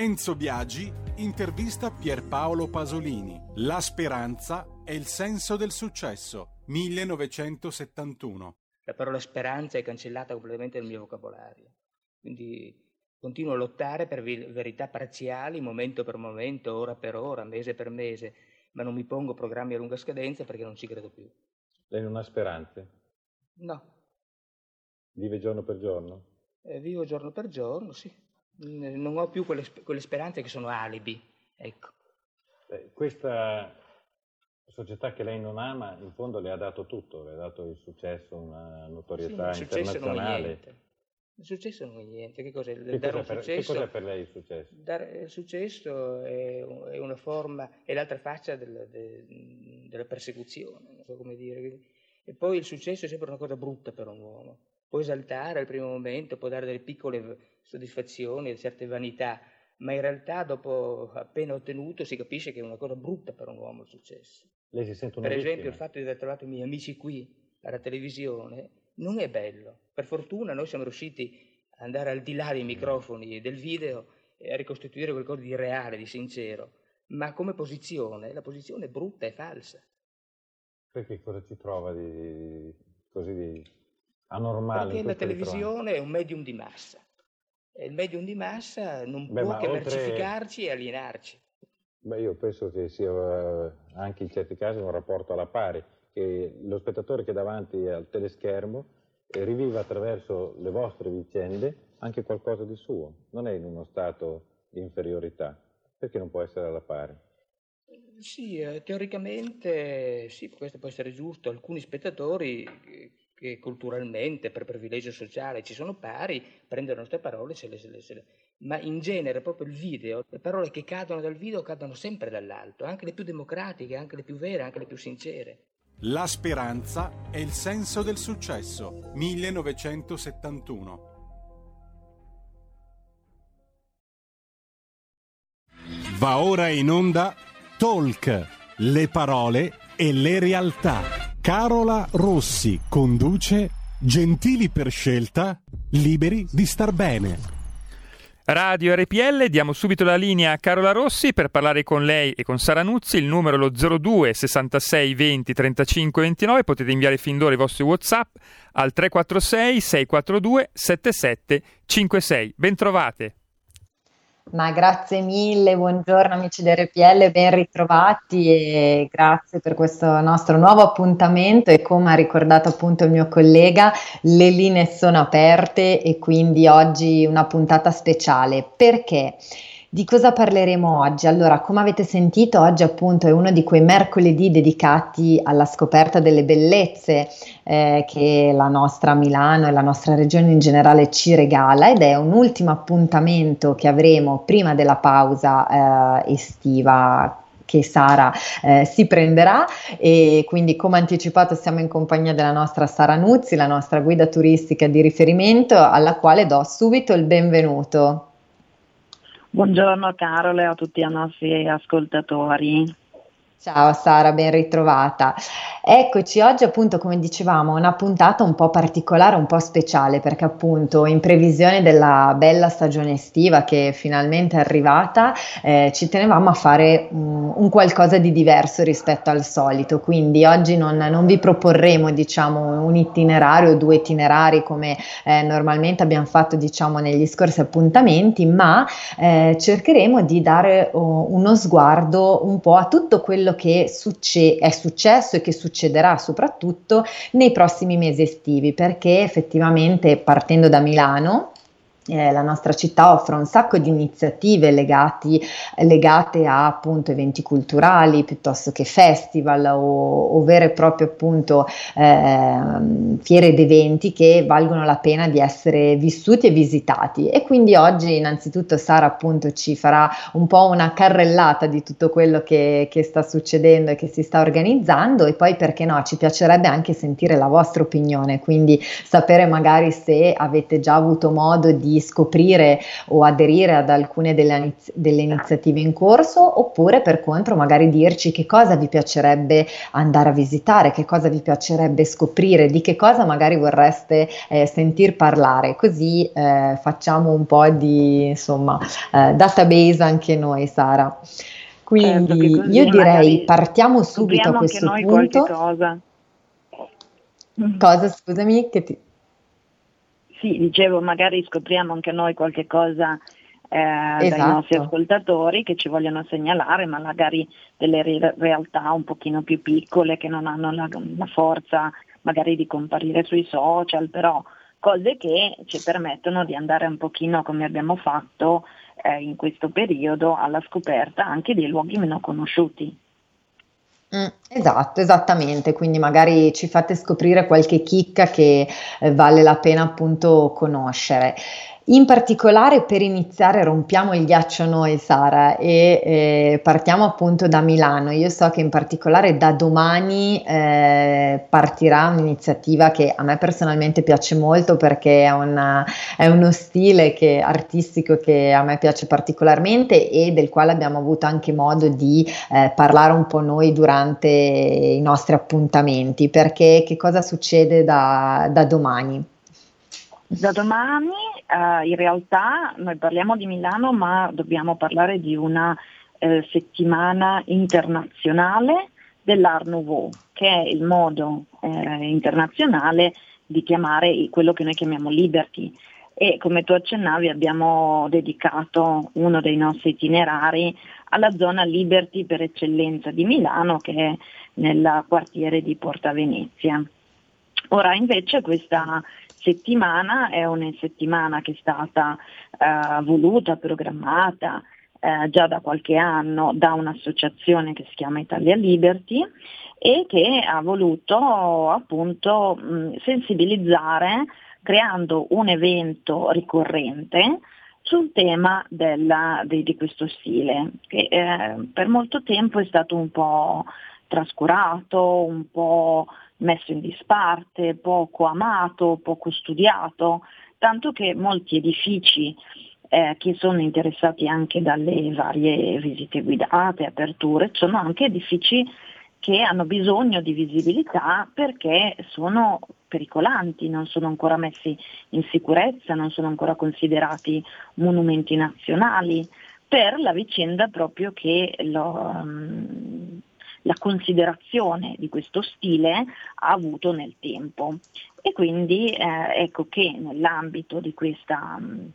Enzo Biagi intervista Pierpaolo Pasolini. La speranza è il senso del successo. 1971. La parola speranza è cancellata completamente dal mio vocabolario. Quindi continuo a lottare per verità parziali, momento per momento, ora per ora, mese per mese, ma non mi pongo programmi a lunga scadenza perché non ci credo più. Lei non ha speranze? No. Vive giorno per giorno? Eh, vivo giorno per giorno, sì non ho più quelle, quelle speranze che sono alibi. Ecco. Eh, questa società che lei non ama, in fondo le ha dato tutto, le ha dato il successo, una notorietà sì, il internazionale. Il successo non è niente. Che cos'è, che cos'è, per, successo, che cos'è per, lei il successo? Dare, il successo è, è, una forma, è l'altra faccia del, de, della persecuzione, non so come dire. E poi il successo è sempre una cosa brutta per un uomo può esaltare al primo momento, può dare delle piccole soddisfazioni, certe vanità, ma in realtà dopo appena ottenuto si capisce che è una cosa brutta per un uomo il successo. Lei si sente una Per vittima. esempio il fatto di aver trovato i miei amici qui alla televisione non è bello. Per fortuna noi siamo riusciti ad andare al di là dei microfoni e del video e a ricostituire qualcosa di reale, di sincero. Ma come posizione, la posizione è brutta e falsa. Perché cosa ci trova di, così di anormale. Perché la televisione è un medium di massa. Il medium di massa non Beh, può che oltre... mercificarci e alienarci. Beh, io penso che sia eh, anche in certi casi un rapporto alla pari, che lo spettatore che è davanti al teleschermo eh, riviva attraverso le vostre vicende anche qualcosa di suo, non è in uno stato di inferiorità, perché non può essere alla pari? Sì, eh, teoricamente sì, questo può essere giusto. Alcuni spettatori che culturalmente, per privilegio sociale, ci sono pari, prendono le nostre parole se le, se le, se le... ma in genere proprio il video, le parole che cadono dal video cadono sempre dall'alto, anche le più democratiche, anche le più vere, anche le più sincere. La speranza è il senso del successo, 1971. Va ora in onda Talk, le parole e le realtà. Carola Rossi conduce Gentili per scelta, liberi di star bene. Radio RPL, diamo subito la linea a Carola Rossi per parlare con lei e con Sara Nuzzi, il numero è lo 02 66 20 35 29, potete inviare fin d'ora i vostri Whatsapp al 346 642 77 56. Bentrovate. Ma grazie mille, buongiorno amici di RPL, ben ritrovati e grazie per questo nostro nuovo appuntamento e come ha ricordato appunto il mio collega, le linee sono aperte e quindi oggi una puntata speciale. Perché? Di cosa parleremo oggi? Allora, come avete sentito, oggi appunto è uno di quei mercoledì dedicati alla scoperta delle bellezze eh, che la nostra Milano e la nostra regione in generale ci regala ed è un ultimo appuntamento che avremo prima della pausa eh, estiva che Sara eh, si prenderà e quindi come anticipato siamo in compagnia della nostra Sara Nuzzi, la nostra guida turistica di riferimento alla quale do subito il benvenuto. Buongiorno Carole a tutti i nostri ascoltatori. Ciao Sara, ben ritrovata. Eccoci oggi appunto come dicevamo una puntata un po' particolare, un po' speciale perché appunto in previsione della bella stagione estiva che finalmente è arrivata eh, ci tenevamo a fare um, un qualcosa di diverso rispetto al solito, quindi oggi non, non vi proporremo diciamo un itinerario, due itinerari come eh, normalmente abbiamo fatto diciamo negli scorsi appuntamenti, ma eh, cercheremo di dare uh, uno sguardo un po' a tutto quello quello che succe- è successo e che succederà soprattutto nei prossimi mesi estivi, perché effettivamente partendo da Milano, eh, la nostra città offre un sacco di iniziative legati, legate a appunto eventi culturali piuttosto che festival o, o vere e proprie appunto eh, fiere ed eventi che valgono la pena di essere vissuti e visitati. E quindi oggi innanzitutto Sara appunto ci farà un po' una carrellata di tutto quello che, che sta succedendo e che si sta organizzando e poi perché no ci piacerebbe anche sentire la vostra opinione. Quindi sapere magari se avete già avuto modo di di scoprire o aderire ad alcune delle, delle iniziative in corso oppure per contro magari dirci che cosa vi piacerebbe andare a visitare, che cosa vi piacerebbe scoprire, di che cosa magari vorreste eh, sentir parlare, così eh, facciamo un po' di insomma eh, database anche noi Sara. Quindi certo io direi partiamo subito a questo punto. Cosa. cosa, scusami, che ti... Sì, dicevo, magari scopriamo anche noi qualche cosa eh, esatto. dai nostri ascoltatori che ci vogliono segnalare, ma magari delle re- realtà un pochino più piccole che non hanno la, la forza magari di comparire sui social, però cose che ci permettono di andare un pochino come abbiamo fatto eh, in questo periodo alla scoperta anche dei luoghi meno conosciuti. Mm, esatto, esattamente, quindi magari ci fate scoprire qualche chicca che eh, vale la pena appunto conoscere. In particolare per iniziare rompiamo il ghiaccio noi Sara e eh, partiamo appunto da Milano. Io so che in particolare da domani eh, partirà un'iniziativa che a me personalmente piace molto perché è, una, è uno stile che, artistico che a me piace particolarmente e del quale abbiamo avuto anche modo di eh, parlare un po' noi durante i nostri appuntamenti. Perché che cosa succede da, da domani? Da domani uh, in realtà noi parliamo di Milano ma dobbiamo parlare di una eh, settimana internazionale dell'Art Nouveau, che è il modo eh, internazionale di chiamare quello che noi chiamiamo Liberty. E come tu accennavi abbiamo dedicato uno dei nostri itinerari alla zona Liberty per eccellenza di Milano, che è nel quartiere di Porta Venezia. Ora invece questa settimana è una settimana che è stata eh, voluta, programmata eh, già da qualche anno da un'associazione che si chiama Italia Liberty e che ha voluto appunto mh, sensibilizzare creando un evento ricorrente sul tema della, di, di, questo stile, che eh, per molto tempo è stato un po' trascurato, un po' messo in disparte, poco amato, poco studiato, tanto che molti edifici eh, che sono interessati anche dalle varie visite guidate, aperture, sono anche edifici che hanno bisogno di visibilità perché sono pericolanti, non sono ancora messi in sicurezza, non sono ancora considerati monumenti nazionali, per la vicenda proprio che lo, um, la considerazione di questo stile ha avuto nel tempo. E quindi eh, ecco che nell'ambito di questa mh,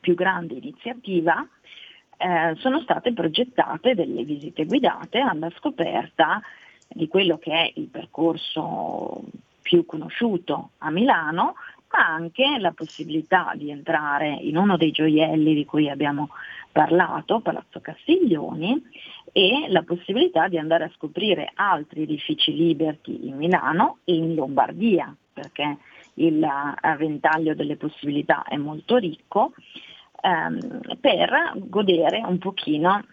più grande iniziativa eh, sono state progettate delle visite guidate alla scoperta di quello che è il percorso più conosciuto a Milano, ma anche la possibilità di entrare in uno dei gioielli di cui abbiamo parlato, Palazzo Castiglioni, e la possibilità di andare a scoprire altri edifici Liberty in Milano e in Lombardia, perché il eh, ventaglio delle possibilità è molto ricco, ehm, per godere un pochino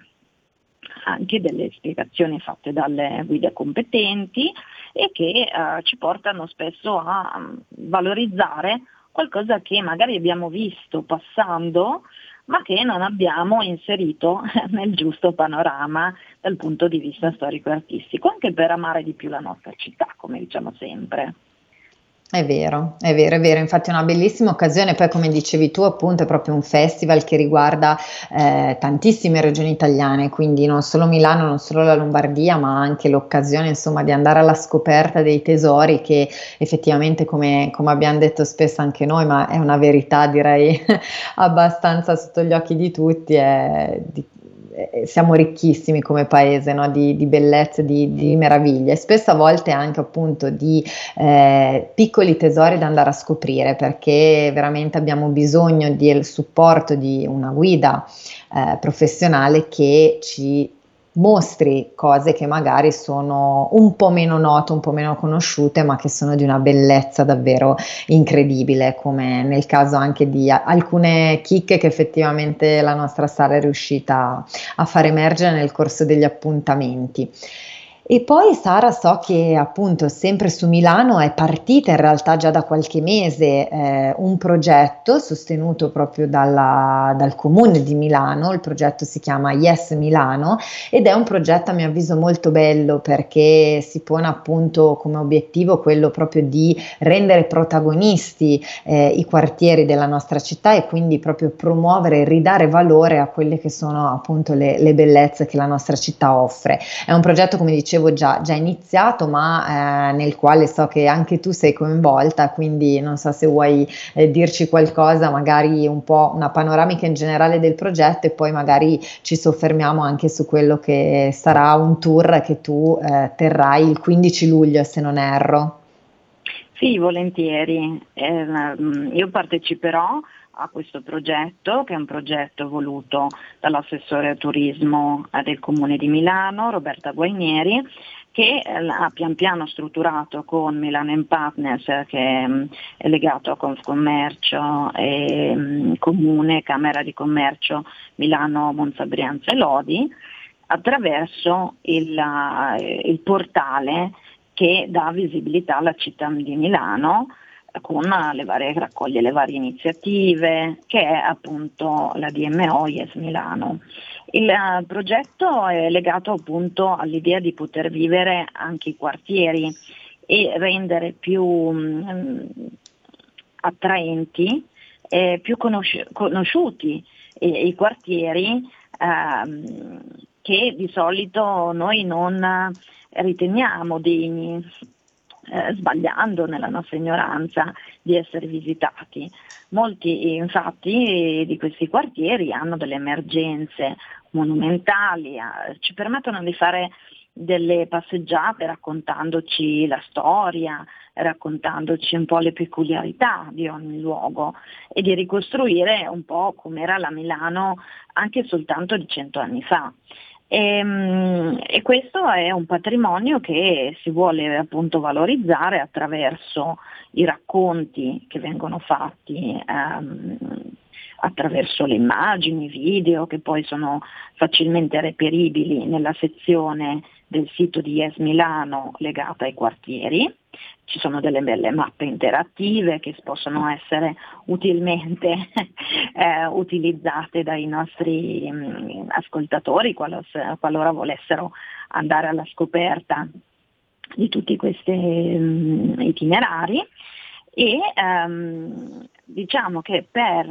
anche delle spiegazioni fatte dalle guide competenti e che eh, ci portano spesso a um, valorizzare qualcosa che magari abbiamo visto passando ma che non abbiamo inserito nel giusto panorama dal punto di vista storico-artistico, anche per amare di più la nostra città, come diciamo sempre. È vero, è vero, è vero, infatti è una bellissima occasione, poi come dicevi tu appunto è proprio un festival che riguarda eh, tantissime regioni italiane, quindi non solo Milano, non solo la Lombardia, ma anche l'occasione insomma di andare alla scoperta dei tesori che effettivamente come, come abbiamo detto spesso anche noi, ma è una verità direi abbastanza sotto gli occhi di tutti, è di siamo ricchissimi come paese no? di, di, bellezze, di, di, meraviglie, spesso a volte anche appunto di eh, piccoli tesori da andare a scoprire perché veramente abbiamo bisogno del supporto di una guida eh, professionale che ci mostri cose che magari sono un po' meno note, un po' meno conosciute, ma che sono di una bellezza davvero incredibile, come nel caso anche di alcune chicche che effettivamente la nostra sala è riuscita a far emergere nel corso degli appuntamenti. E poi Sara so che appunto sempre su Milano è partita in realtà già da qualche mese eh, un progetto sostenuto proprio dalla, dal comune di Milano, il progetto si chiama Yes Milano ed è un progetto a mio avviso molto bello perché si pone appunto come obiettivo quello proprio di rendere protagonisti eh, i quartieri della nostra città e quindi proprio promuovere e ridare valore a quelle che sono appunto le, le bellezze che la nostra città offre. È un progetto come dicevo dicevo già, già iniziato, ma eh, nel quale so che anche tu sei coinvolta, quindi non so se vuoi eh, dirci qualcosa, magari un po' una panoramica in generale del progetto e poi magari ci soffermiamo anche su quello che sarà un tour che tu eh, terrai il 15 luglio, se non erro. Sì, volentieri. Eh, io parteciperò a questo progetto, che è un progetto voluto dall'assessore al turismo del Comune di Milano, Roberta Guainieri, che eh, ha pian piano strutturato con Milano Partners, che mm, è legato a Confcommercio, e, mm, Comune, Camera di Commercio Milano, Monza, Brianza e Lodi, attraverso il, eh, il portale che dà visibilità alla città di Milano con le varie, raccoglie le varie iniziative che è appunto la DMO IES Milano. Il uh, progetto è legato appunto all'idea di poter vivere anche i quartieri e rendere più um, attraenti e più conosci- conosciuti i, i quartieri uh, che di solito noi non riteniamo degni eh, sbagliando nella nostra ignoranza di essere visitati. Molti infatti di questi quartieri hanno delle emergenze monumentali, eh, ci permettono di fare delle passeggiate raccontandoci la storia, raccontandoci un po' le peculiarità di ogni luogo e di ricostruire un po' com'era la Milano anche soltanto di cento anni fa. E, ehm, e, questo è un patrimonio che si vuole appunto valorizzare attraverso i racconti che vengono fatti ehm, attraverso le immagini, i video che poi sono facilmente reperibili nella sezione del sito di Yes Milano legata ai quartieri ci sono delle belle mappe interattive che possono essere utilmente eh, utilizzate dai nostri mh, mm, ascoltatori qualora, qualora, volessero andare alla scoperta di tutti questi mh, mm, itinerari. E ehm, diciamo che per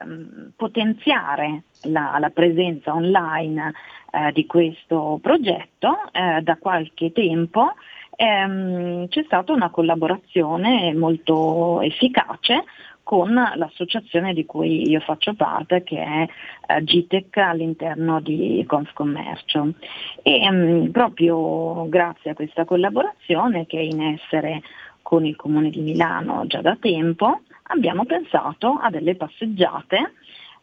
ehm, potenziare la, la, presenza online eh, di questo progetto eh, da qualche tempo ehm, c'è stata una collaborazione molto efficace con l'associazione di cui io faccio parte, che è eh, GTEC all'interno di Confcommercio. E ehm, proprio grazie a questa collaborazione che è in essere con il Comune di Milano già da tempo, abbiamo pensato a delle passeggiate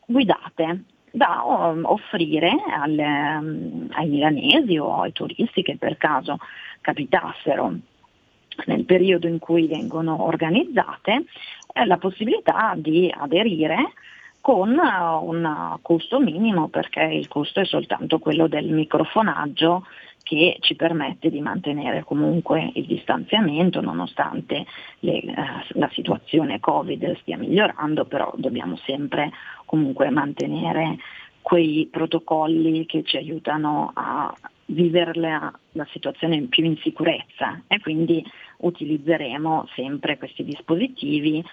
guidate da um, offrire alle, um, ai milanesi o ai turisti che per caso capitassero nel periodo in cui vengono organizzate eh, la possibilità di aderire con uh, un costo minimo perché il costo è soltanto quello del microfonaggio che ci permette di mantenere comunque il distanziamento nonostante le, eh, la situazione Covid stia migliorando, però dobbiamo sempre comunque mantenere quei protocolli che ci aiutano a vivere la, situazione più in sicurezza e quindi utilizzeremo sempre questi dispositivi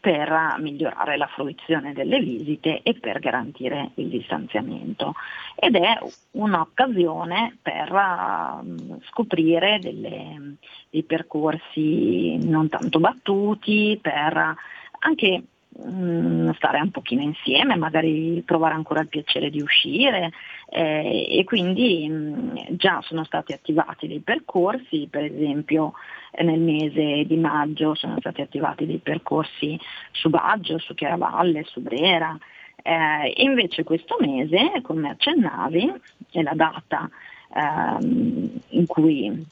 per migliorare la fruizione delle visite e per garantire il distanziamento. Ed è un'occasione per uh, scoprire delle, dei percorsi non tanto battuti, per anche Mm, stare un pochino insieme, magari provare ancora il piacere di uscire eh, e quindi mh, mm, già sono stati attivati dei percorsi, per esempio eh, nel mese di maggio sono stati attivati dei percorsi su Baggio, su Chiaravalle, su Brera eh, invece questo mese, come accennavi, è la data ehm, in cui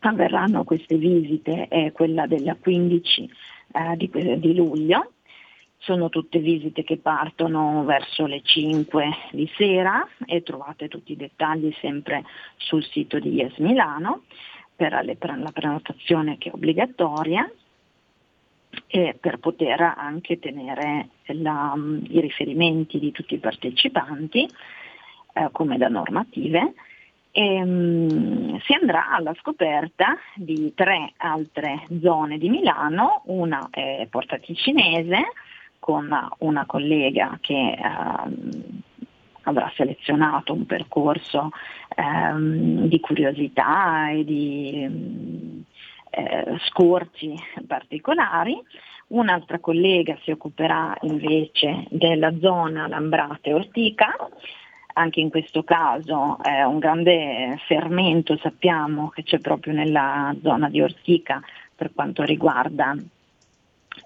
avverranno queste visite è quella del 15 eh, di, di luglio sono tutte visite che partono verso le 5 di sera e trovate tutti i dettagli sempre sul sito di Yes Milano per la prenotazione che è obbligatoria e per poter anche tenere la, i riferimenti di tutti i partecipanti eh, come da normative. E, um, si andrà alla scoperta di tre altre zone di Milano, una è Porta Ticinese con una collega che uh, avrà selezionato un percorso um, di curiosità e di eh, scorci particolari. Un'altra collega si occuperà invece della zona Lambrate Ortica anche in questo caso è un grande fermento, sappiamo che c'è proprio nella zona di Ortica per quanto riguarda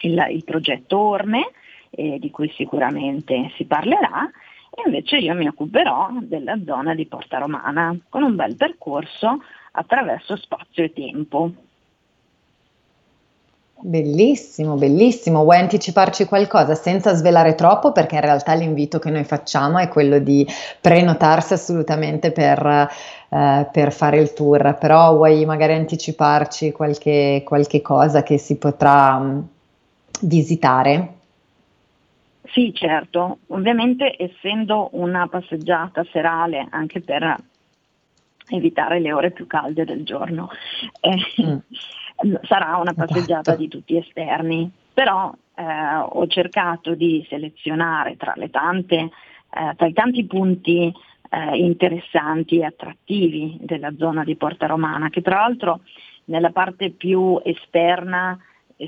il, il progetto Orme, eh, di cui sicuramente si parlerà, e invece io mi occuperò della zona di Porta Romana con un bel percorso attraverso spazio e tempo. Bellissimo, bellissimo. Vuoi anticiparci qualcosa senza svelare troppo? Perché in realtà l'invito che noi facciamo è quello di prenotarsi assolutamente per, eh, per fare il tour, però vuoi magari anticiparci qualche, qualche cosa che si potrà um, visitare? Sì, certo. Ovviamente essendo una passeggiata serale anche per evitare le ore più calde del giorno. Eh, mm sarà una passeggiata di tutti esterni, però eh, ho cercato di selezionare tra, tante, eh, tra i tanti punti eh, interessanti e attrattivi della zona di Porta Romana, che tra l'altro nella parte più esterna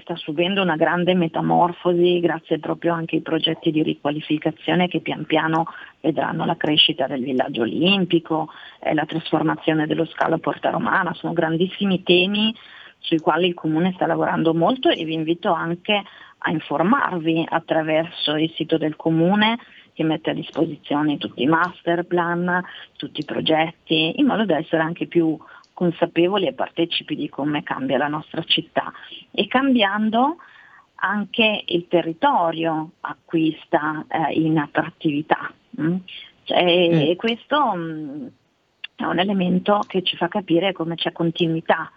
sta subendo una grande metamorfosi grazie proprio anche ai progetti di riqualificazione che pian piano vedranno la crescita del villaggio olimpico, eh, la trasformazione dello scalo Porta Romana, sono grandissimi temi sui quali il Comune sta lavorando molto e vi invito anche a informarvi attraverso il sito del Comune che mette a disposizione tutti i master plan, tutti i progetti, in modo da essere anche più consapevoli e partecipi di come cambia la nostra città e cambiando anche il territorio acquista eh, in attrattività. Mm? Cioè, mm. E questo mm, è un elemento che ci fa capire come c'è continuità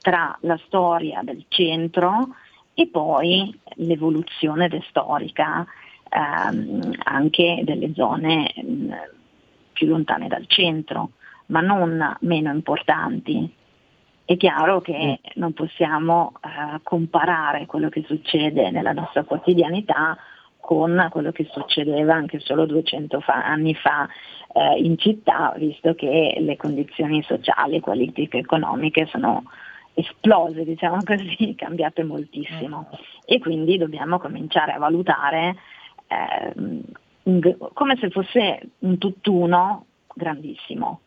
tra la storia del centro e poi l'evoluzione storica ehm, anche delle zone mh, mm, più lontane dal centro, ma non meno importanti. È chiaro che mm. non possiamo eh, comparare quello che succede nella nostra quotidianità con quello che succedeva anche solo 200 fa, anni fa eh, in città, visto che le condizioni sociali, politiche, economiche sono esplose, diciamo così, cambiate moltissimo e quindi dobbiamo cominciare a valutare eh, come se fosse un tutt'uno grandissimo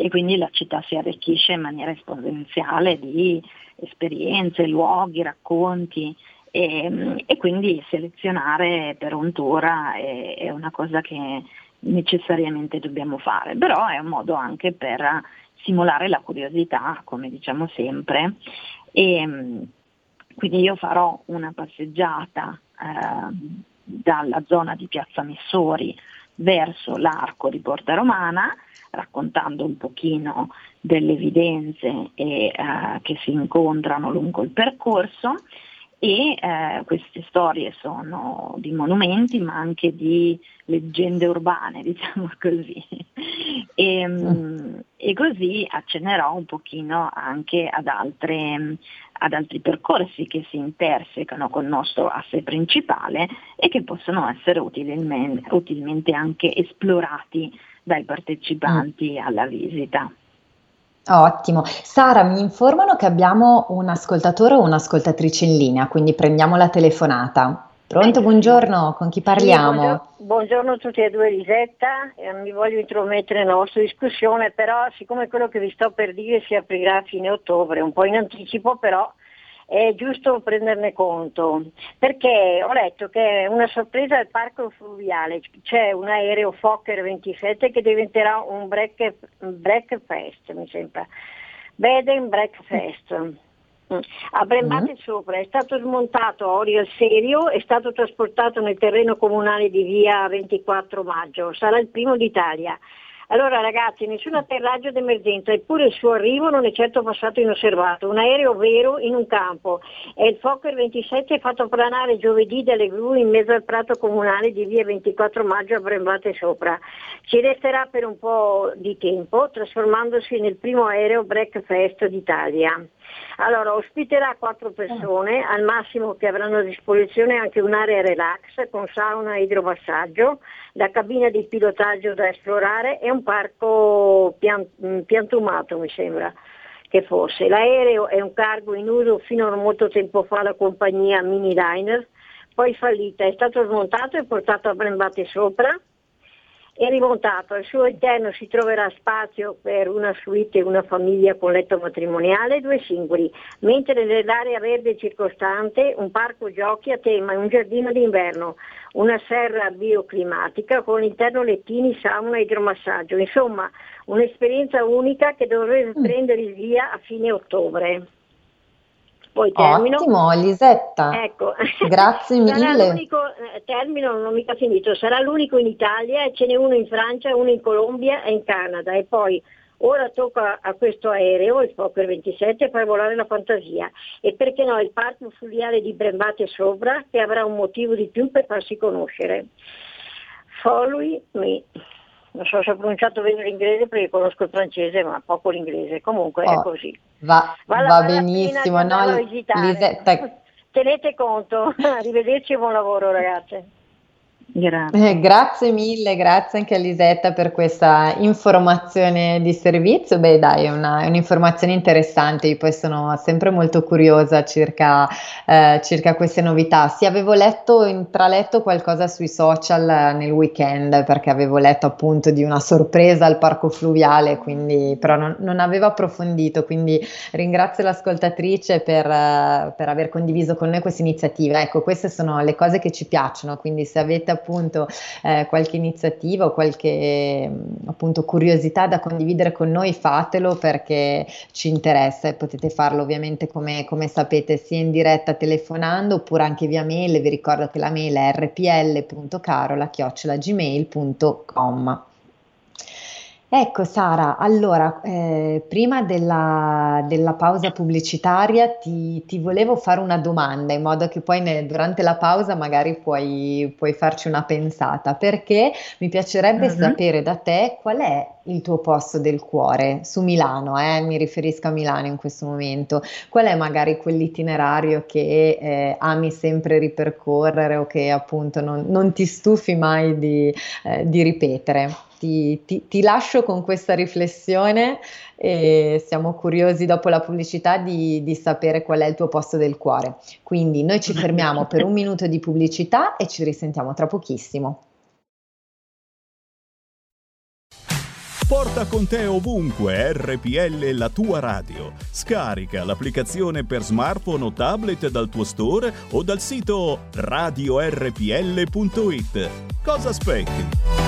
e quindi la città si arricchisce in maniera esponenziale di esperienze, luoghi, racconti. E, e quindi selezionare per un tour è, è una cosa che necessariamente dobbiamo fare, però è un modo anche per stimolare la curiosità, come diciamo sempre, e quindi io farò una passeggiata eh, dalla zona di Piazza Messori verso l'arco di Porta Romana, raccontando un pochino delle evidenze e, eh, che si incontrano lungo il percorso e eh, queste storie sono di monumenti ma anche di leggende urbane, diciamo così. e, mm. e, così accennerò un pochino anche ad, altre, ad altri percorsi che si intersecano col nostro asse principale e che possono essere utilmente, utilmente anche esplorati dai partecipanti mm. alla visita. Ottimo. Sara, mi informano che abbiamo un ascoltatore o un'ascoltatrice in linea, quindi prendiamo la telefonata. Pronto, buongiorno, con chi parliamo? Sì, buongiorno, buongiorno, a tutti e due, Lisetta. Eh, mi voglio intromettere nella vostra discussione, però siccome quello che vi sto per dire si aprirà a fine ottobre, un po' in anticipo, però è giusto prenderne conto, perché ho letto che è una sorpresa al parco fluviale, c'è un aereo Fokker 27 che diventerà un break, breakfast, mi sembra, bed and breakfast. A Brembate mm. sopra è stato smontato Ori al serio, è stato trasportato nel terreno comunale di via 24 maggio, sarà il primo d'Italia. Allora ragazzi, nessun atterraggio d'emergenza, eppure il suo arrivo non è certo passato inosservato. Un aereo vero in un campo e il Fokker 27 è fatto planare giovedì dalle gru in mezzo al prato comunale di via 24 maggio a Brembate sopra. Ci resterà per un po' di tempo, trasformandosi nel primo aereo breakfast d'Italia. Allora, ospiterà quattro persone, al massimo che avranno a disposizione anche un'area relax con sauna e idromassaggio, la cabina di pilotaggio da esplorare e un parco pian- mm, piantumato, mi sembra che fosse. L'aereo è un cargo in uso fino a molto tempo fa alla compagnia Miniliner, poi fallita, è stato smontato e portato a Brembate sopra è rimontato, al suo interno si troverà spazio per una suite e una famiglia con letto matrimoniale e due singoli, mentre nell'area verde circostante un parco giochi a tema e un giardino d'inverno, una serra bioclimatica con all'interno lettini, sauna e idromassaggio, insomma un'esperienza unica che dovrebbe mm. prendere il via a fine ottobre. Poi termino. Ottimo, Lisetta. Ecco. Grazie mille. Eh, termino, non ho mica finito, sarà l'unico in Italia e ce n'è uno in Francia, uno in Colombia e in Canada. E poi ora tocca a questo aereo, il Fokker 27, far volare la fantasia. E perché no, il parco fluviale di Brembate sopra, che avrà un motivo di più per farsi conoscere. Follow me non so se ho pronunciato bene l'inglese perché conosco il francese ma poco l'inglese, comunque oh, è così. Va, vale, va benissimo, no, Lisetta... Tenete conto, arrivederci e buon lavoro ragazze. Grazie. Eh, grazie mille, grazie anche a Lisetta per questa informazione di servizio. Beh, dai, è, una, è un'informazione interessante. Io poi sono sempre molto curiosa circa, eh, circa queste novità. Sì, avevo letto, intraletto qualcosa sui social nel weekend perché avevo letto appunto di una sorpresa al parco fluviale, quindi, però non, non avevo approfondito. Quindi ringrazio l'ascoltatrice per, per aver condiviso con noi questa iniziativa. Ecco, queste sono le cose che ci piacciono. Quindi, se avete appunto eh, qualche iniziativa o qualche appunto curiosità da condividere con noi, fatelo perché ci interessa e potete farlo ovviamente come, come sapete sia in diretta telefonando oppure anche via mail. Vi ricordo che la mail è rpl.carola.gmail.com. Ecco Sara, allora eh, prima della, della, pausa pubblicitaria ti, ti, volevo fare una domanda in modo che poi ne, durante la pausa magari puoi, puoi, farci una pensata perché mi piacerebbe uh-huh. sapere da te qual è il tuo posto del cuore su Milano, eh? mi riferisco a Milano in questo momento, qual è magari quell'itinerario che eh, ami sempre ripercorrere o che appunto non, non ti stufi mai di, eh, di ripetere? Ti, ti, ti, lascio con questa riflessione e siamo curiosi dopo la pubblicità di, di, sapere qual è il tuo posto del cuore. Quindi noi ci fermiamo per un minuto di pubblicità e ci risentiamo tra pochissimo. Porta con te ovunque RPL la tua radio. Scarica l'applicazione per smartphone o tablet dal tuo store o dal sito radiorpl.it. Cosa aspetti?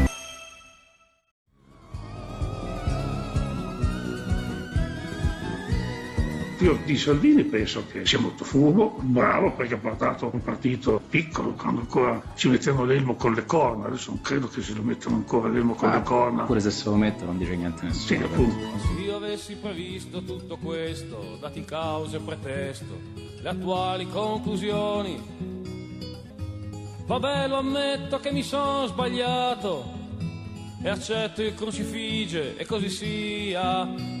Io di Salvini penso che sia molto furbo, bravo perché ha portato un partito piccolo quando ancora ci mettevano l'elmo con le corna, adesso non credo che se lo mettano ancora l'elmo con ah, le corna. Pure se se lo mettono non dice niente nessuno. Sì, appunto. Se io avessi previsto tutto questo, dati cause e pretesto, le attuali conclusioni Vabbè, lo ammetto che mi sono sbagliato e accetto il crucifige e così sia.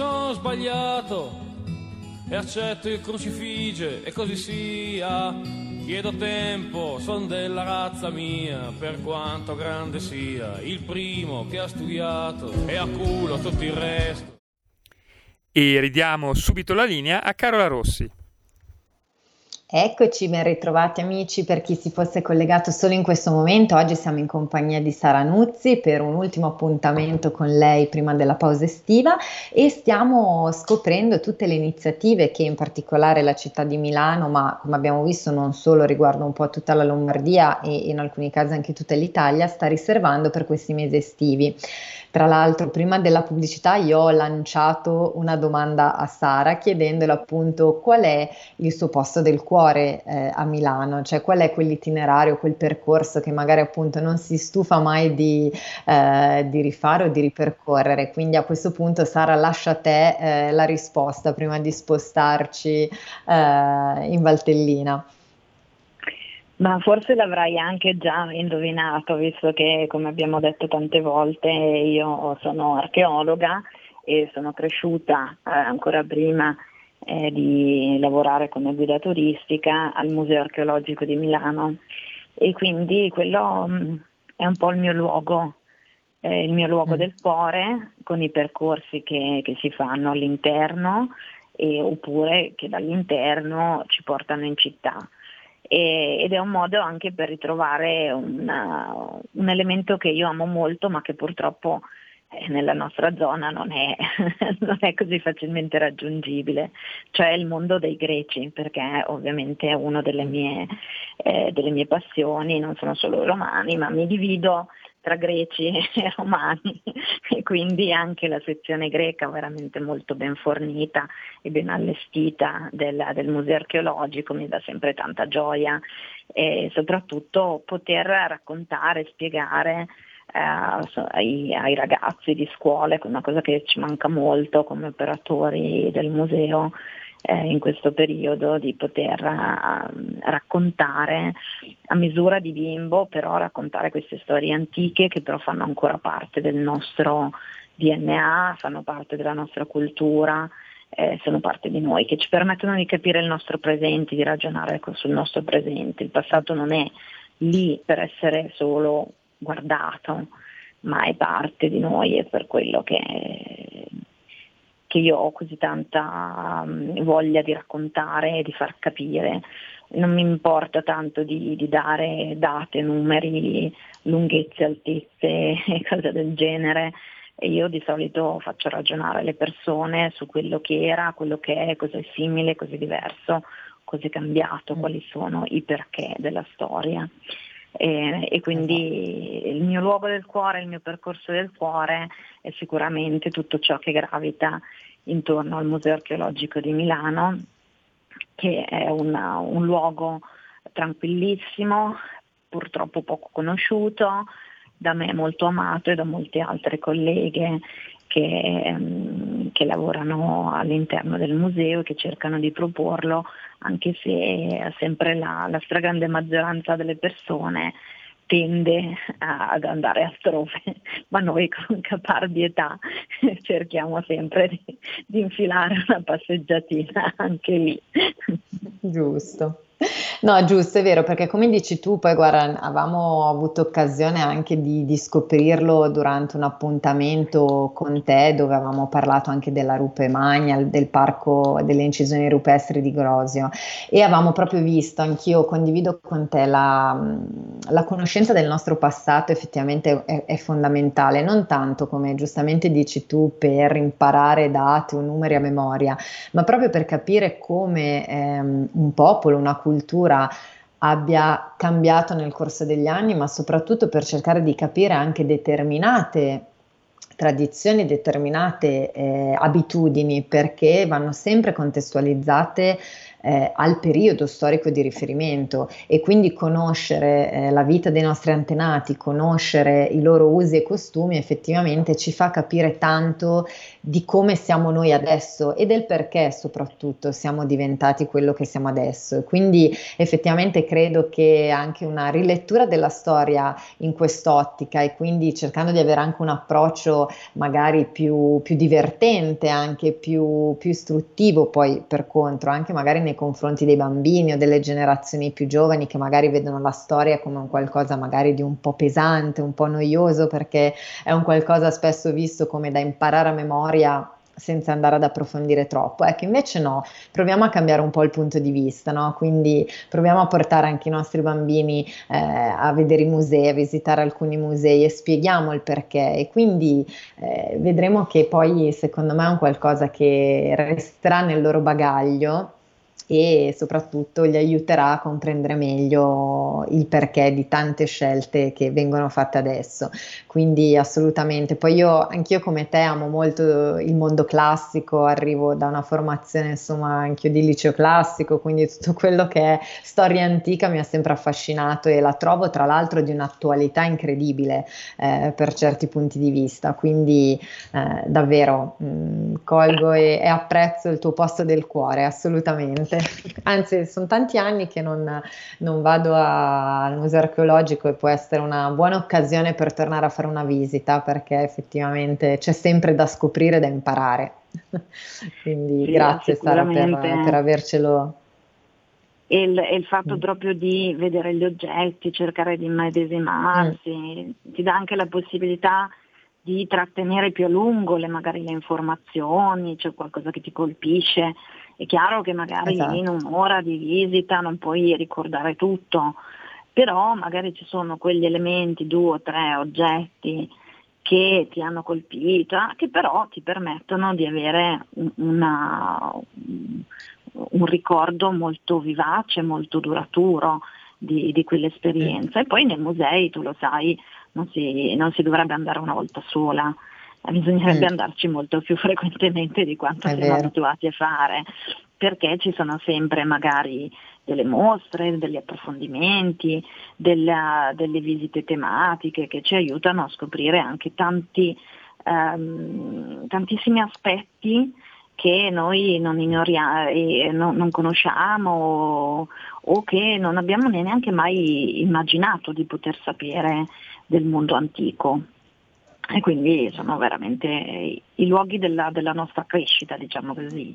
sono sbagliato e accetto il crucifige e così sia. Chiedo tempo, son della razza mia, per quanto grande sia, il primo che ha studiato e a culo tutto il resto. E ridiamo subito la linea a Carola Rossi. Eccoci, ben ritrovati amici. Per chi si fosse collegato solo in questo momento, oggi siamo in compagnia di Sara Nuzzi per un ultimo appuntamento con lei prima della pausa estiva e stiamo scoprendo tutte le iniziative che in particolare la città di Milano, ma come abbiamo visto non solo riguardo un po' tutta la Lombardia e in alcuni casi anche tutta l'Italia, sta riservando per questi mesi estivi. Tra l'altro, prima della pubblicità io ho lanciato una domanda a Sara chiedendole appunto qual è il suo posto del cuore eh, a Milano, cioè qual è quell'itinerario, quel percorso che magari appunto non si stufa mai di, eh, di rifare o di ripercorrere. Quindi a questo punto Sara lascia a te eh, la risposta prima di spostarci eh, in Valtellina. Ma forse l'avrai anche già indovinato, visto che, come abbiamo detto tante volte, io sono archeologa e sono cresciuta eh, ancora prima eh, di lavorare come guida turistica al Museo Archeologico di Milano e quindi quello mh, mm, è un po' il mio luogo, eh, il mio luogo mm. del cuore con i percorsi che, che si fanno all'interno e, oppure che dall'interno ci portano in città ed è un modo anche per ritrovare una, un elemento che io amo molto ma che purtroppo eh, nella nostra zona non è, non è, così facilmente raggiungibile, cioè il mondo dei greci, perché ovviamente è una delle eh, delle mie passioni, non sono solo romani, ma mi divido tra greci e romani. E quindi anche la sezione greca veramente molto ben fornita e ben allestita del, del museo archeologico mi dà sempre tanta gioia. E soprattutto poter raccontare, spiegare eh, ai, ai, ragazzi di scuole, una cosa che ci manca molto come operatori del museo, eh, in questo periodo di poter uh, raccontare a misura di bimbo, però raccontare queste storie antiche che però fanno ancora parte del nostro DNA, fanno parte della nostra cultura, eh, sono parte di noi, che ci permettono di capire il nostro presente, di ragionare sul nostro presente. Il passato non è lì per essere solo guardato, ma è parte di noi e per quello che che io ho così tanta um, voglia di raccontare e di far capire. Non mi importa tanto di, di dare date, numeri, lunghezze, altezze e cose del genere. Io di solito faccio ragionare le persone su quello che era, quello che è, cosa è simile, cosa è diverso, cosa è cambiato, mm. quali sono i perché della storia. E, e, quindi esatto. il mio luogo del cuore, il mio percorso del cuore è sicuramente tutto ciò che gravita intorno al Museo archeologico di Milano, che è una, un luogo tranquillissimo, purtroppo poco conosciuto, da me molto amato e da molte altre colleghe che, ehm, che, lavorano all'interno del museo e che cercano di proporlo, anche se sempre la, la stragrande maggioranza delle persone tende ad andare altrove, ma noi con caparbietà cerchiamo sempre di, di infilare una passeggiatina anche lì. Giusto. No, giusto, è vero, perché come dici tu, poi guarda, avevamo avuto occasione anche di, di, scoprirlo durante un appuntamento con te, dove avevamo parlato anche della Rupe Magna, del parco delle incisioni rupestri di Grosio, e avevamo proprio visto, anch'io condivido con te, la, la conoscenza del nostro passato effettivamente è, è, fondamentale, non tanto come giustamente dici tu per imparare dati o numeri a memoria, ma proprio per capire come ehm, un popolo, una cultura, abbia cambiato nel corso degli anni, ma soprattutto per cercare di capire anche determinate tradizioni, determinate eh, abitudini, perché vanno sempre contestualizzate eh, al periodo storico di riferimento. E quindi conoscere eh, la vita dei nostri antenati, conoscere i loro usi e costumi effettivamente ci fa capire tanto di come siamo noi adesso e del perché soprattutto siamo diventati quello che siamo adesso. Quindi effettivamente credo che anche una rilettura della storia in quest'ottica e quindi cercando di avere anche un approccio magari più, più divertente, anche più, più istruttivo poi per contro, anche magari nei confronti dei bambini o delle generazioni più giovani che magari vedono la storia come un qualcosa magari di un po' pesante, un po' noioso perché è un qualcosa spesso visto come da imparare a memoria senza andare ad approfondire troppo. Ecco, invece no, proviamo a cambiare un po' il punto di vista, no? Quindi proviamo a portare anche i nostri bambini eh, a vedere i musei, a visitare alcuni musei e spieghiamo il perché e quindi eh, vedremo che poi secondo me è un qualcosa che resterà nel loro bagaglio e soprattutto gli aiuterà a comprendere meglio il perché di tante scelte che vengono fatte adesso. Quindi assolutamente. Poi io anch'io come te amo molto il mondo classico, arrivo da una formazione insomma anch'io di liceo classico, quindi tutto quello che è storia antica mi ha sempre affascinato e la trovo tra l'altro di un'attualità incredibile eh, per certi punti di vista. Quindi eh, davvero mh, mm, colgo e, e apprezzo il tuo posto del cuore, assolutamente anzi sono tanti anni che non, non vado a, al museo archeologico e può essere una buona occasione per tornare a fare una visita perché effettivamente c'è sempre da scoprire e da imparare. Quindi sì, grazie Sara per, per avercelo e il, il, fatto mm. proprio di vedere gli oggetti, cercare di immedesimarsi, mm. ti dà anche la possibilità di trattenere più a lungo le, magari le informazioni, c'è qualcosa che ti colpisce è chiaro che magari esatto. in un'ora di visita non puoi ricordare tutto, però magari ci sono quegli elementi, due o tre oggetti che ti hanno colpito, che però ti permettono di avere una, un ricordo molto vivace, molto duraturo di, di quell'esperienza. E poi nei musei, tu lo sai, non si, non si dovrebbe andare una volta sola, bisognerebbe mm. andarci molto più frequentemente di quanto È siamo vero. abituati a fare, perché ci sono sempre magari delle mostre, degli approfondimenti, della, delle visite tematiche che ci aiutano a scoprire anche tanti, um, tantissimi aspetti che noi non non, non conosciamo o, o, che non abbiamo neanche mai immaginato di poter sapere del mondo antico e quindi sono veramente i luoghi della, della nostra crescita, diciamo così,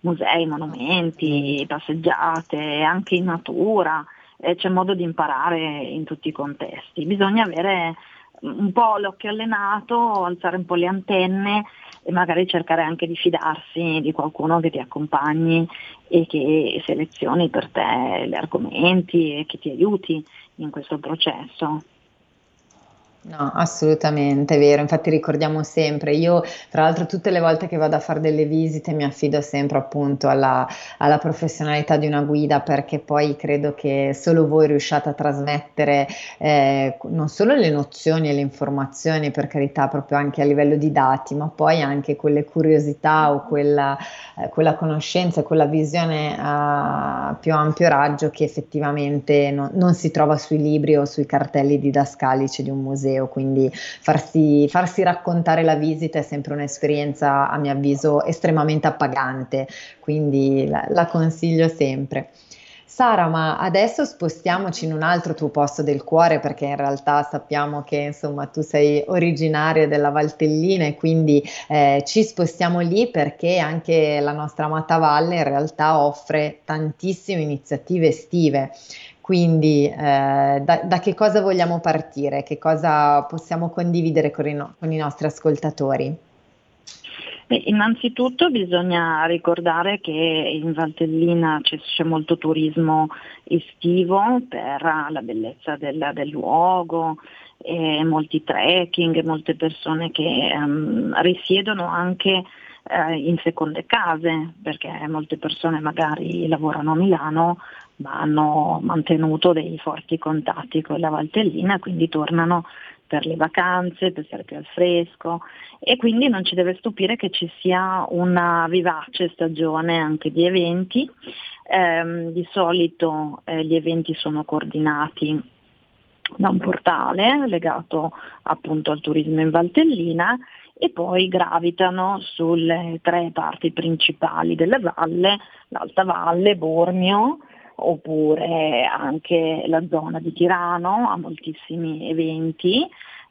musei, monumenti, passeggiate, anche in natura, eh, c'è modo di imparare in tutti i contesti. Bisogna avere un po' l'occhio allenato, alzare un po' le antenne e magari cercare anche di fidarsi di qualcuno che ti accompagni e che selezioni per te gli argomenti e che ti aiuti in questo processo. No, assolutamente, è vero, infatti ricordiamo sempre, io tra l'altro tutte le volte che vado a fare delle visite mi affido sempre appunto alla, alla professionalità di una guida perché poi credo che solo voi riusciate a trasmettere eh, non solo le nozioni e le informazioni, per carità, proprio anche a livello di dati, ma poi anche quelle curiosità o quella, eh, quella conoscenza, quella visione a più ampio raggio che effettivamente no, non si trova sui libri o sui cartelli didascalici di un museo museo, quindi farsi, farsi raccontare la visita è sempre un'esperienza a mio avviso estremamente appagante, quindi la, la consiglio sempre. Sara, ma adesso spostiamoci in un altro tuo posto del cuore perché in realtà sappiamo che insomma tu sei originaria della Valtellina e quindi eh, ci spostiamo lì perché anche la nostra amata valle in realtà offre tantissime iniziative estive. Quindi eh, da, da, che cosa vogliamo partire? Che cosa possiamo condividere con i, no- con i nostri ascoltatori? Beh, innanzitutto bisogna ricordare che in Valtellina c'è, c'è molto turismo estivo per la bellezza del, del luogo, molti trekking, molte persone che um, risiedono anche uh, in seconde case, perché molte persone magari lavorano a Milano ma hanno mantenuto dei forti contatti con la Valtellina, quindi tornano per le vacanze, per stare più al fresco e quindi non ci deve stupire che ci sia una vivace stagione anche di eventi. Eh, di solito eh, gli eventi sono coordinati da un portale legato appunto al turismo in Valtellina e poi gravitano sulle tre parti principali della valle, l'Alta Valle, Bormio, oppure anche la zona di Tirano ha moltissimi eventi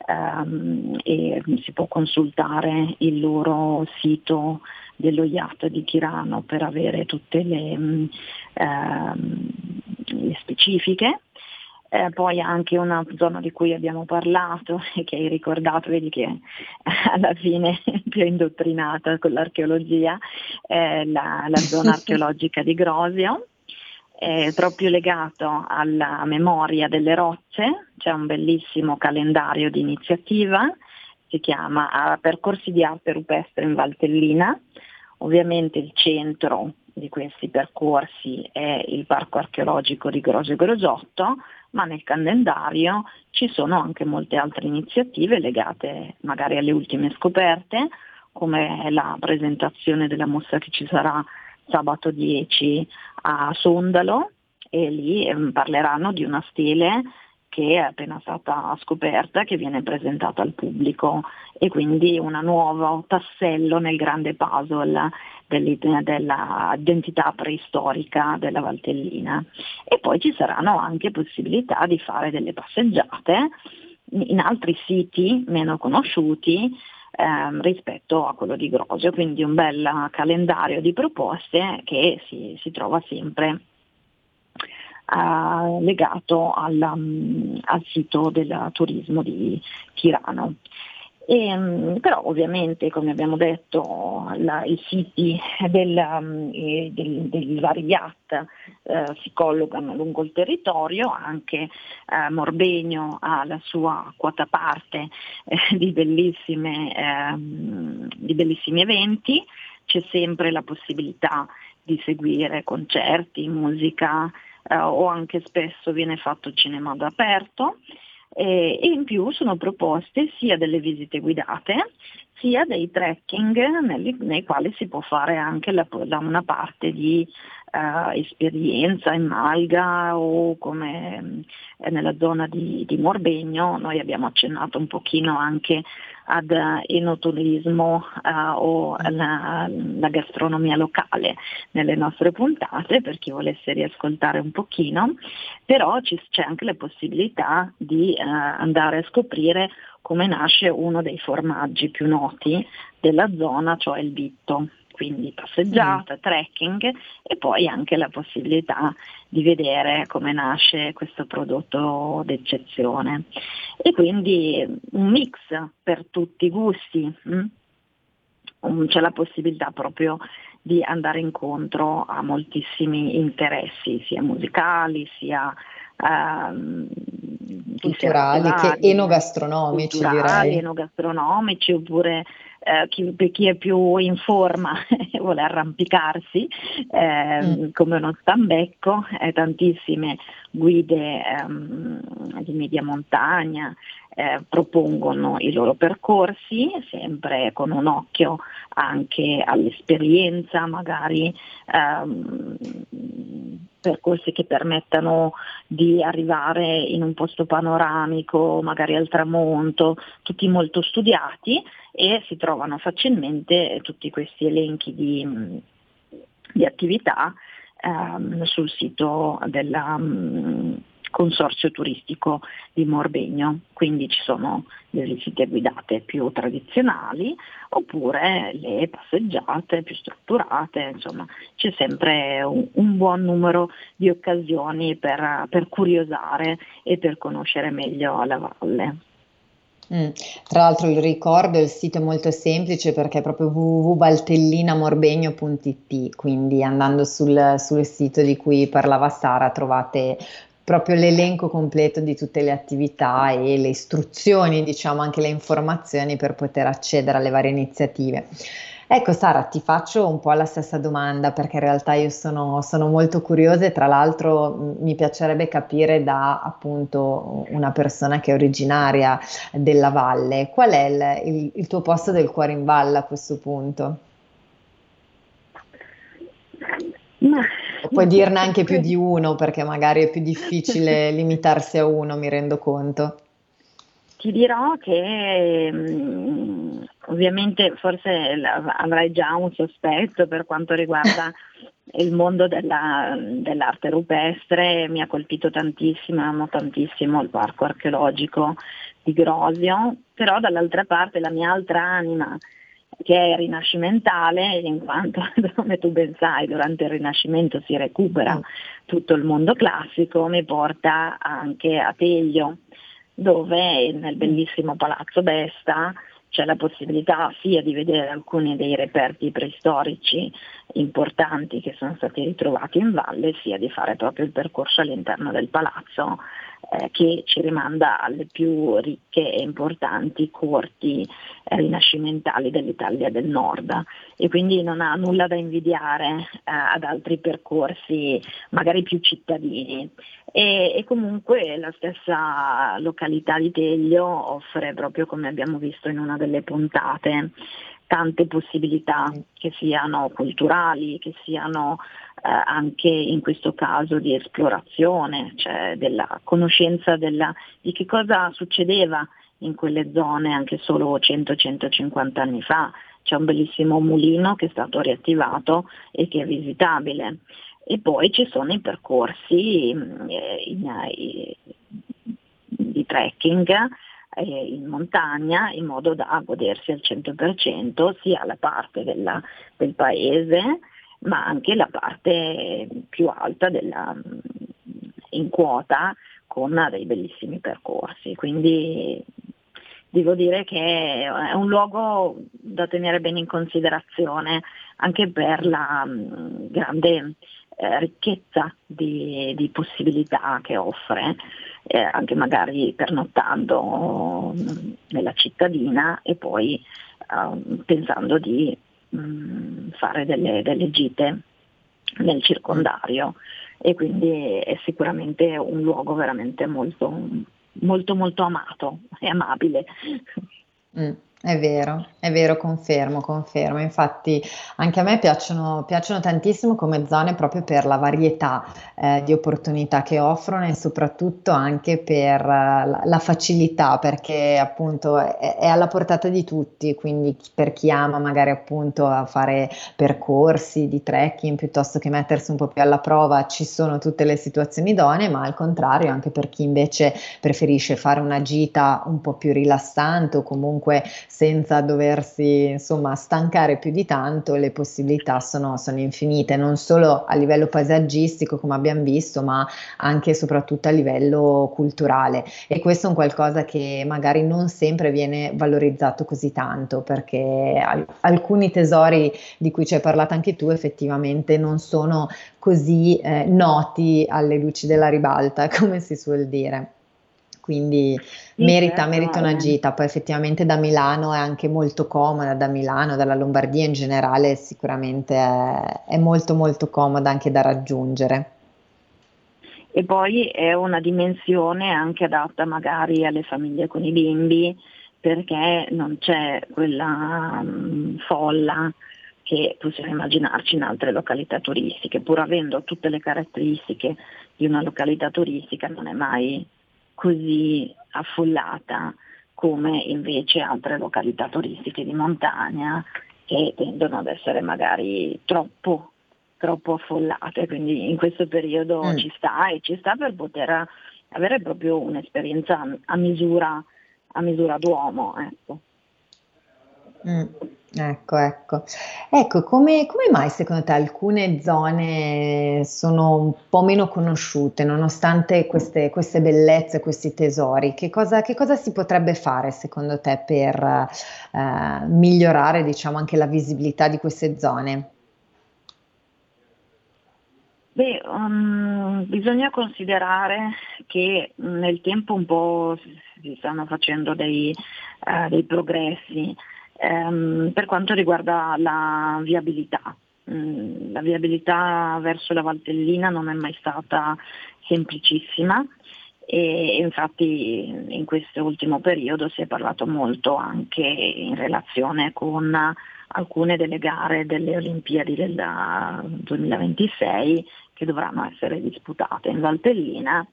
ehm, e si può consultare il loro sito dello IAT di Tirano per avere tutte le, ehm, le specifiche. Eh, poi anche una zona di cui abbiamo parlato e che hai ricordato, vedi che alla fine è più indottrinata con l'archeologia, eh, la, la zona archeologica di Grosio, è proprio legato alla memoria delle rocce, c'è un bellissimo calendario di iniziativa, si chiama Percorsi di arte rupestre in Valtellina, ovviamente il centro di questi percorsi è il Parco archeologico di Grosio Grosotto, ma nel calendario ci sono anche molte altre iniziative legate magari alle ultime scoperte, come la presentazione della mostra che ci sarà sabato 10 a Sondalo e lì eh, parleranno di una stele che è appena stata scoperta, che viene presentata al pubblico e quindi un nuovo tassello nel grande puzzle dell'identità preistorica della Valtellina. E poi ci saranno anche possibilità di fare delle passeggiate in altri siti meno conosciuti ehm, rispetto a quello di Grosio, quindi un bel calendario di proposte che si, si trova sempre eh, legato al, um, al, sito del turismo di Tirano. E, um, però ovviamente, come abbiamo detto, la, i siti del, um, del, dei vari eh, si collocano lungo il territorio, anche eh, Morbegno ha la sua quota parte eh, di, ehm, di bellissimi eventi, c'è sempre la possibilità di seguire concerti, musica, eh, o anche spesso viene fatto cinema d'aperto e, e in più sono proposte sia delle visite guidate sia dei trekking nei, nei quali si può fare anche la, la, una parte di uh, esperienza in Malga o come eh, nella zona di, di, Morbegno, noi abbiamo accennato un pochino anche ad uh, enoturismo uh, o la, gastronomia locale nelle nostre puntate per chi volesse riascoltare un pochino, però ci, c'è anche la possibilità di andare a scoprire come nasce uno dei formaggi più noti della zona, cioè il bitto quindi passeggiata, mm. trekking e poi anche la possibilità di vedere come nasce questo prodotto d'eccezione. E quindi un mix per tutti i gusti, mm? c'è la possibilità proprio di andare incontro a moltissimi interessi, sia musicali, sia ehm, culturali che enogastronomici culturali, direi. enogastronomici oppure eh, chi, per chi è più in forma e vuole arrampicarsi eh, mm. come uno stambecco, eh, tantissime guide ehm, di media montagna eh, propongono i loro percorsi, sempre con un occhio anche all'esperienza, magari ehm, percorsi che permettano di arrivare in un posto panoramico, magari al tramonto, tutti molto studiati e si trovano facilmente tutti questi elenchi di, di attività ehm, sul sito della, consorzio turistico di Morbegno, quindi ci sono le visite guidate più tradizionali oppure le passeggiate più strutturate, insomma c'è sempre un, un buon numero di occasioni per, per curiosare e per conoscere meglio la valle. Mm. Tra l'altro il ricordo, il sito è molto semplice perché è proprio www.baltellinamorbegno.it, quindi andando sul, sul, sito di cui parlava Sara trovate proprio l'elenco completo di tutte le attività e le istruzioni, diciamo anche le informazioni per poter accedere alle varie iniziative. Ecco Sara, ti faccio un po' la stessa domanda perché in realtà io sono, sono molto curiosa e tra l'altro mi piacerebbe capire da appunto una persona che è originaria della valle, qual è il, il, il tuo posto del cuore in valle a questo punto? Ma... Puoi dirne anche più di uno perché magari è più difficile limitarsi a uno, mi rendo conto. Ti dirò che mh, ovviamente forse avrai già un sospetto per quanto riguarda il mondo della, dell'arte rupestre, mi ha colpito tantissimo, amo tantissimo il parco archeologico di Grosio, però dall'altra parte la mia altra anima che è rinascimentale, in quanto, come tu ben sai, durante il Rinascimento si recupera mm. tutto il mondo classico, mi porta anche a Teglio dove nel bellissimo Palazzo Besta c'è la possibilità sia di vedere alcuni dei reperti preistorici importanti che sono stati ritrovati in valle, sia di fare proprio il percorso all'interno del palazzo eh, che ci rimanda alle più ricche e importanti corti eh, rinascimentali dell'Italia del Nord e quindi non ha nulla da invidiare eh, ad altri percorsi magari più cittadini. E, e, comunque la stessa località di Teglio offre proprio come abbiamo visto in una delle puntate tante possibilità che siano culturali, che siano eh, anche in questo caso di esplorazione, cioè della conoscenza della, di che cosa succedeva in quelle zone anche solo 100-150 anni fa. C'è un bellissimo mulino che è stato riattivato e che è visitabile. E poi ci sono i percorsi eh, in, in, di trekking eh, in montagna in modo da godersi al 100% sia la parte della, del paese ma anche la parte più alta della, in quota con dei bellissimi percorsi. Quindi devo dire che è un luogo da tenere bene in considerazione anche per la grande eh, ricchezza di, di, possibilità che offre, eh, anche magari pernottando nella cittadina e poi eh, pensando di mh, fare delle, delle gite nel circondario e quindi è sicuramente un luogo veramente molto molto molto amato e amabile. Mm. È vero, è vero, confermo, confermo. Infatti anche a me piacciono, piacciono tantissimo come zone proprio per la varietà eh, di opportunità che offrono e soprattutto anche per uh, la, facilità, perché appunto è, è, alla portata di tutti, quindi per chi ama magari appunto a fare percorsi di trekking piuttosto che mettersi un po' più alla prova, ci sono tutte le situazioni idonee, ma al contrario anche per chi invece preferisce fare una gita un po' più rilassante o comunque senza doversi insomma stancare più di tanto, le possibilità sono, sono infinite, non solo a livello paesaggistico come abbiamo visto, ma anche e soprattutto a livello culturale. E questo è un qualcosa che magari non sempre viene valorizzato così tanto, perché al- alcuni tesori di cui ci hai parlato anche tu effettivamente non sono così eh, noti alle luci della ribalta, come si suol dire quindi sì, merita, certo, merita una gita. Poi effettivamente da Milano è anche molto comoda, da Milano, dalla Lombardia in generale sicuramente è, è molto molto comoda anche da raggiungere. E poi è una dimensione anche adatta magari alle famiglie con i bimbi perché non c'è quella um, folla che possiamo immaginarci in altre località turistiche, pur avendo tutte le caratteristiche di una località turistica non è mai così affollata come invece altre località turistiche di montagna che tendono ad essere magari troppo, troppo affollate, quindi in questo periodo mm. ci sta e ci sta per poter avere proprio un'esperienza a misura, a misura d'uomo. Ecco. Mm. Ecco, ecco. Ecco, come, come mai secondo te alcune zone sono un po' meno conosciute, nonostante queste, queste bellezze, questi tesori? Che cosa, che cosa si potrebbe fare secondo te per eh, migliorare, diciamo, anche la visibilità di queste zone? Beh, um, bisogna considerare che nel tempo un po' si stanno facendo dei, uh, dei progressi ehm, per quanto riguarda la viabilità. Mm, la viabilità verso la Valtellina non è mai stata semplicissima e infatti in questo ultimo periodo si è parlato molto anche in relazione con alcune delle gare delle Olimpiadi del 2026 che dovranno essere disputate in Valtellina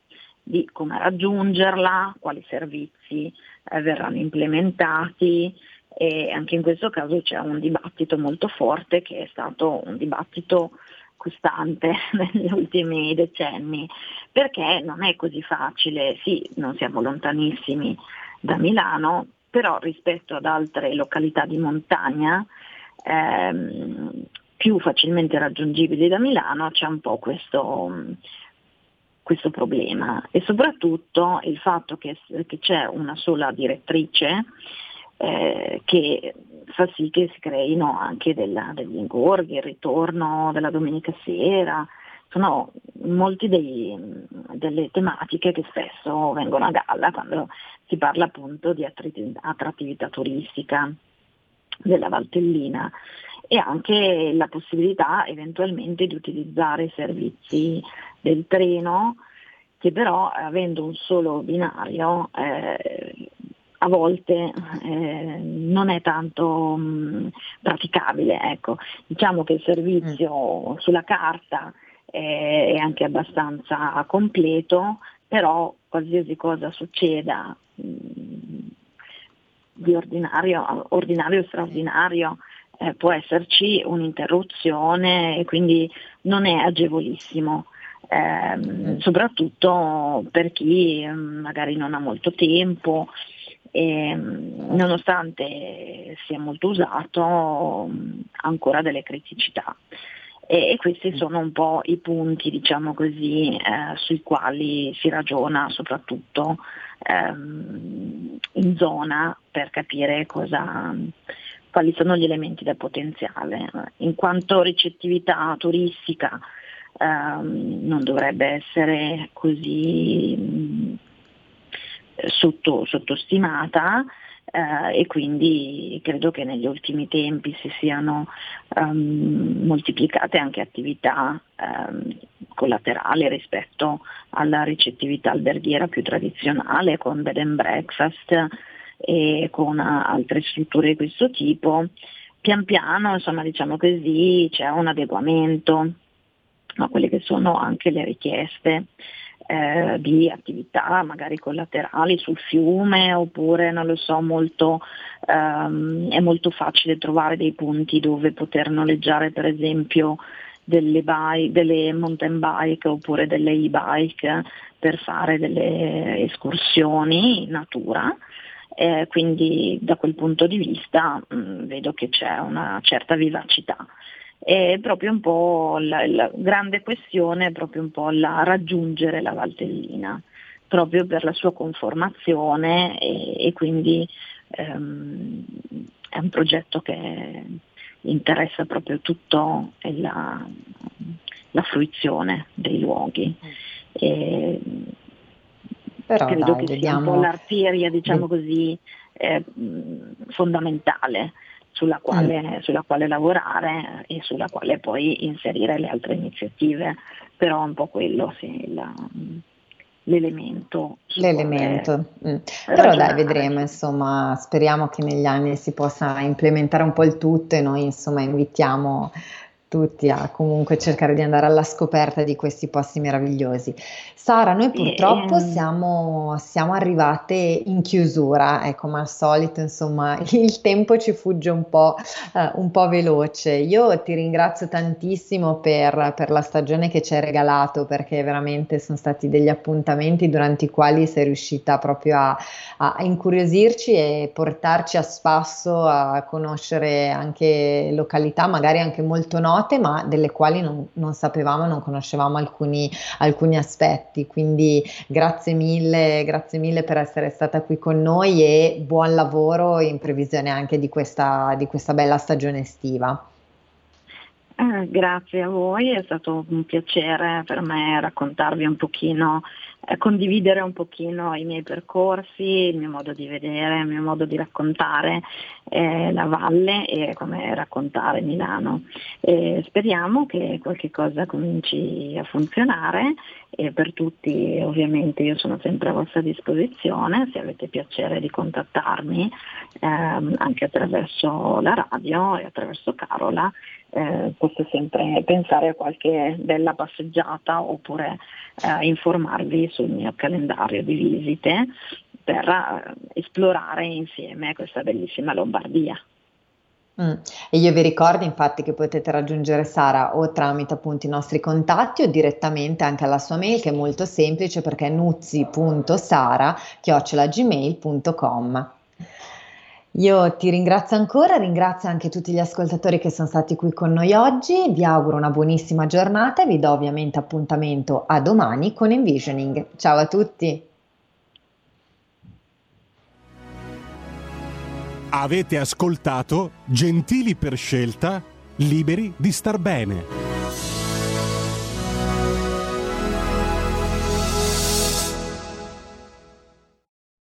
di come raggiungerla, quali servizi eh, verranno implementati e anche in questo caso c'è un dibattito molto forte che è stato un dibattito costante negli ultimi decenni, perché non è così facile, sì, non siamo lontanissimi da Milano, però rispetto ad altre località di montagna ehm, più facilmente raggiungibili da Milano c'è un po' questo, questo problema. E soprattutto il fatto che, che c'è una sola direttrice eh, che fa sì che si creino anche della, degli ingorghi, il ritorno della domenica sera, sono molte delle tematiche che spesso vengono a galla quando si parla appunto di attrattività turistica della Valtellina e anche la possibilità eventualmente di utilizzare i servizi del treno che però avendo un solo binario eh, a volte eh, non è tanto mh, praticabile. Ecco. Diciamo che il servizio mm. sulla carta eh, è anche abbastanza completo, però qualsiasi cosa succeda mh, di ordinario, ordinario o straordinario eh, può esserci un'interruzione e quindi non è agevolissimo. Eh, soprattutto per chi mm, magari non ha molto tempo e, nonostante sia molto usato ha ancora delle criticità. E, e, questi sono un po' i punti, diciamo così, eh, sui quali si ragiona soprattutto ehm, in zona per capire cosa, quali sono gli elementi del potenziale. In quanto ricettività turistica ehm, non dovrebbe essere così sotto, sottostimata eh, e quindi credo che negli ultimi tempi si siano um, moltiplicate anche attività um, collaterali rispetto alla ricettività alberghiera più tradizionale con bed and breakfast e con altre strutture di questo tipo, pian piano insomma diciamo così c'è un adeguamento a quelle che sono anche le richieste eh, di attività magari collaterali sul fiume oppure non lo so molto, ehm, è molto facile trovare dei punti dove poter noleggiare per esempio delle, bike, delle mountain bike oppure delle e-bike per fare delle escursioni in natura eh, quindi da quel punto di vista mh, mm, vedo che c'è una certa vivacità. È proprio un po' la, la grande questione è proprio un po' la raggiungere la Valtellina, proprio per la sua conformazione e, e quindi ehm, è un progetto che interessa proprio tutto la, la fruizione dei luoghi. Mm. E, però credo dai, che vediamo... sia un po' l'arteria, diciamo così, eh, fondamentale sulla quale, mm. sulla quale, lavorare e sulla quale poi inserire le altre iniziative, però un po' quello sì, la, l'elemento. L'elemento. Mm. Però dai, vedremo, insomma, speriamo che negli anni si possa implementare un po' il tutto e noi insomma invitiamo tutti a comunque cercare di andare alla scoperta di questi posti meravigliosi. Sara, noi purtroppo siamo, siamo arrivate in chiusura, e come al solito, insomma, il tempo ci fugge un po', eh, un po veloce. Io ti ringrazio tantissimo per, per, la stagione che ci hai regalato, perché veramente sono stati degli appuntamenti durante i quali sei riuscita proprio a, a incuriosirci e portarci a spasso a conoscere anche località, magari anche molto note, ma delle quali non, non sapevamo, non conoscevamo alcuni, alcuni aspetti. Quindi grazie mille, grazie mille per essere stata qui con noi e buon lavoro in previsione anche di questa, di questa bella stagione estiva. Eh, grazie a voi, è stato un piacere per me raccontarvi un pochino condividere un pochino i miei percorsi, il mio modo di vedere, il mio modo di raccontare eh, la valle e come raccontare Milano. E speriamo che qualche cosa cominci a funzionare e per tutti ovviamente io sono sempre a vostra disposizione, se avete piacere di contattarmi ehm, anche attraverso la radio e attraverso Carola eh, posso sempre pensare a qualche bella passeggiata oppure eh, informarvi sul mio calendario di visite per eh, esplorare insieme questa bellissima Lombardia. Mm. E io vi ricordo infatti che potete raggiungere Sara o tramite appunto i nostri contatti o direttamente anche alla sua mail che è molto semplice perché è nuzzi.sara-gmail.com. Io ti ringrazio ancora, ringrazio anche tutti gli ascoltatori che sono stati qui con noi oggi, vi auguro una buonissima giornata e vi do ovviamente appuntamento a domani con Envisioning. Ciao a tutti! Avete ascoltato Gentili per scelta, liberi di star bene.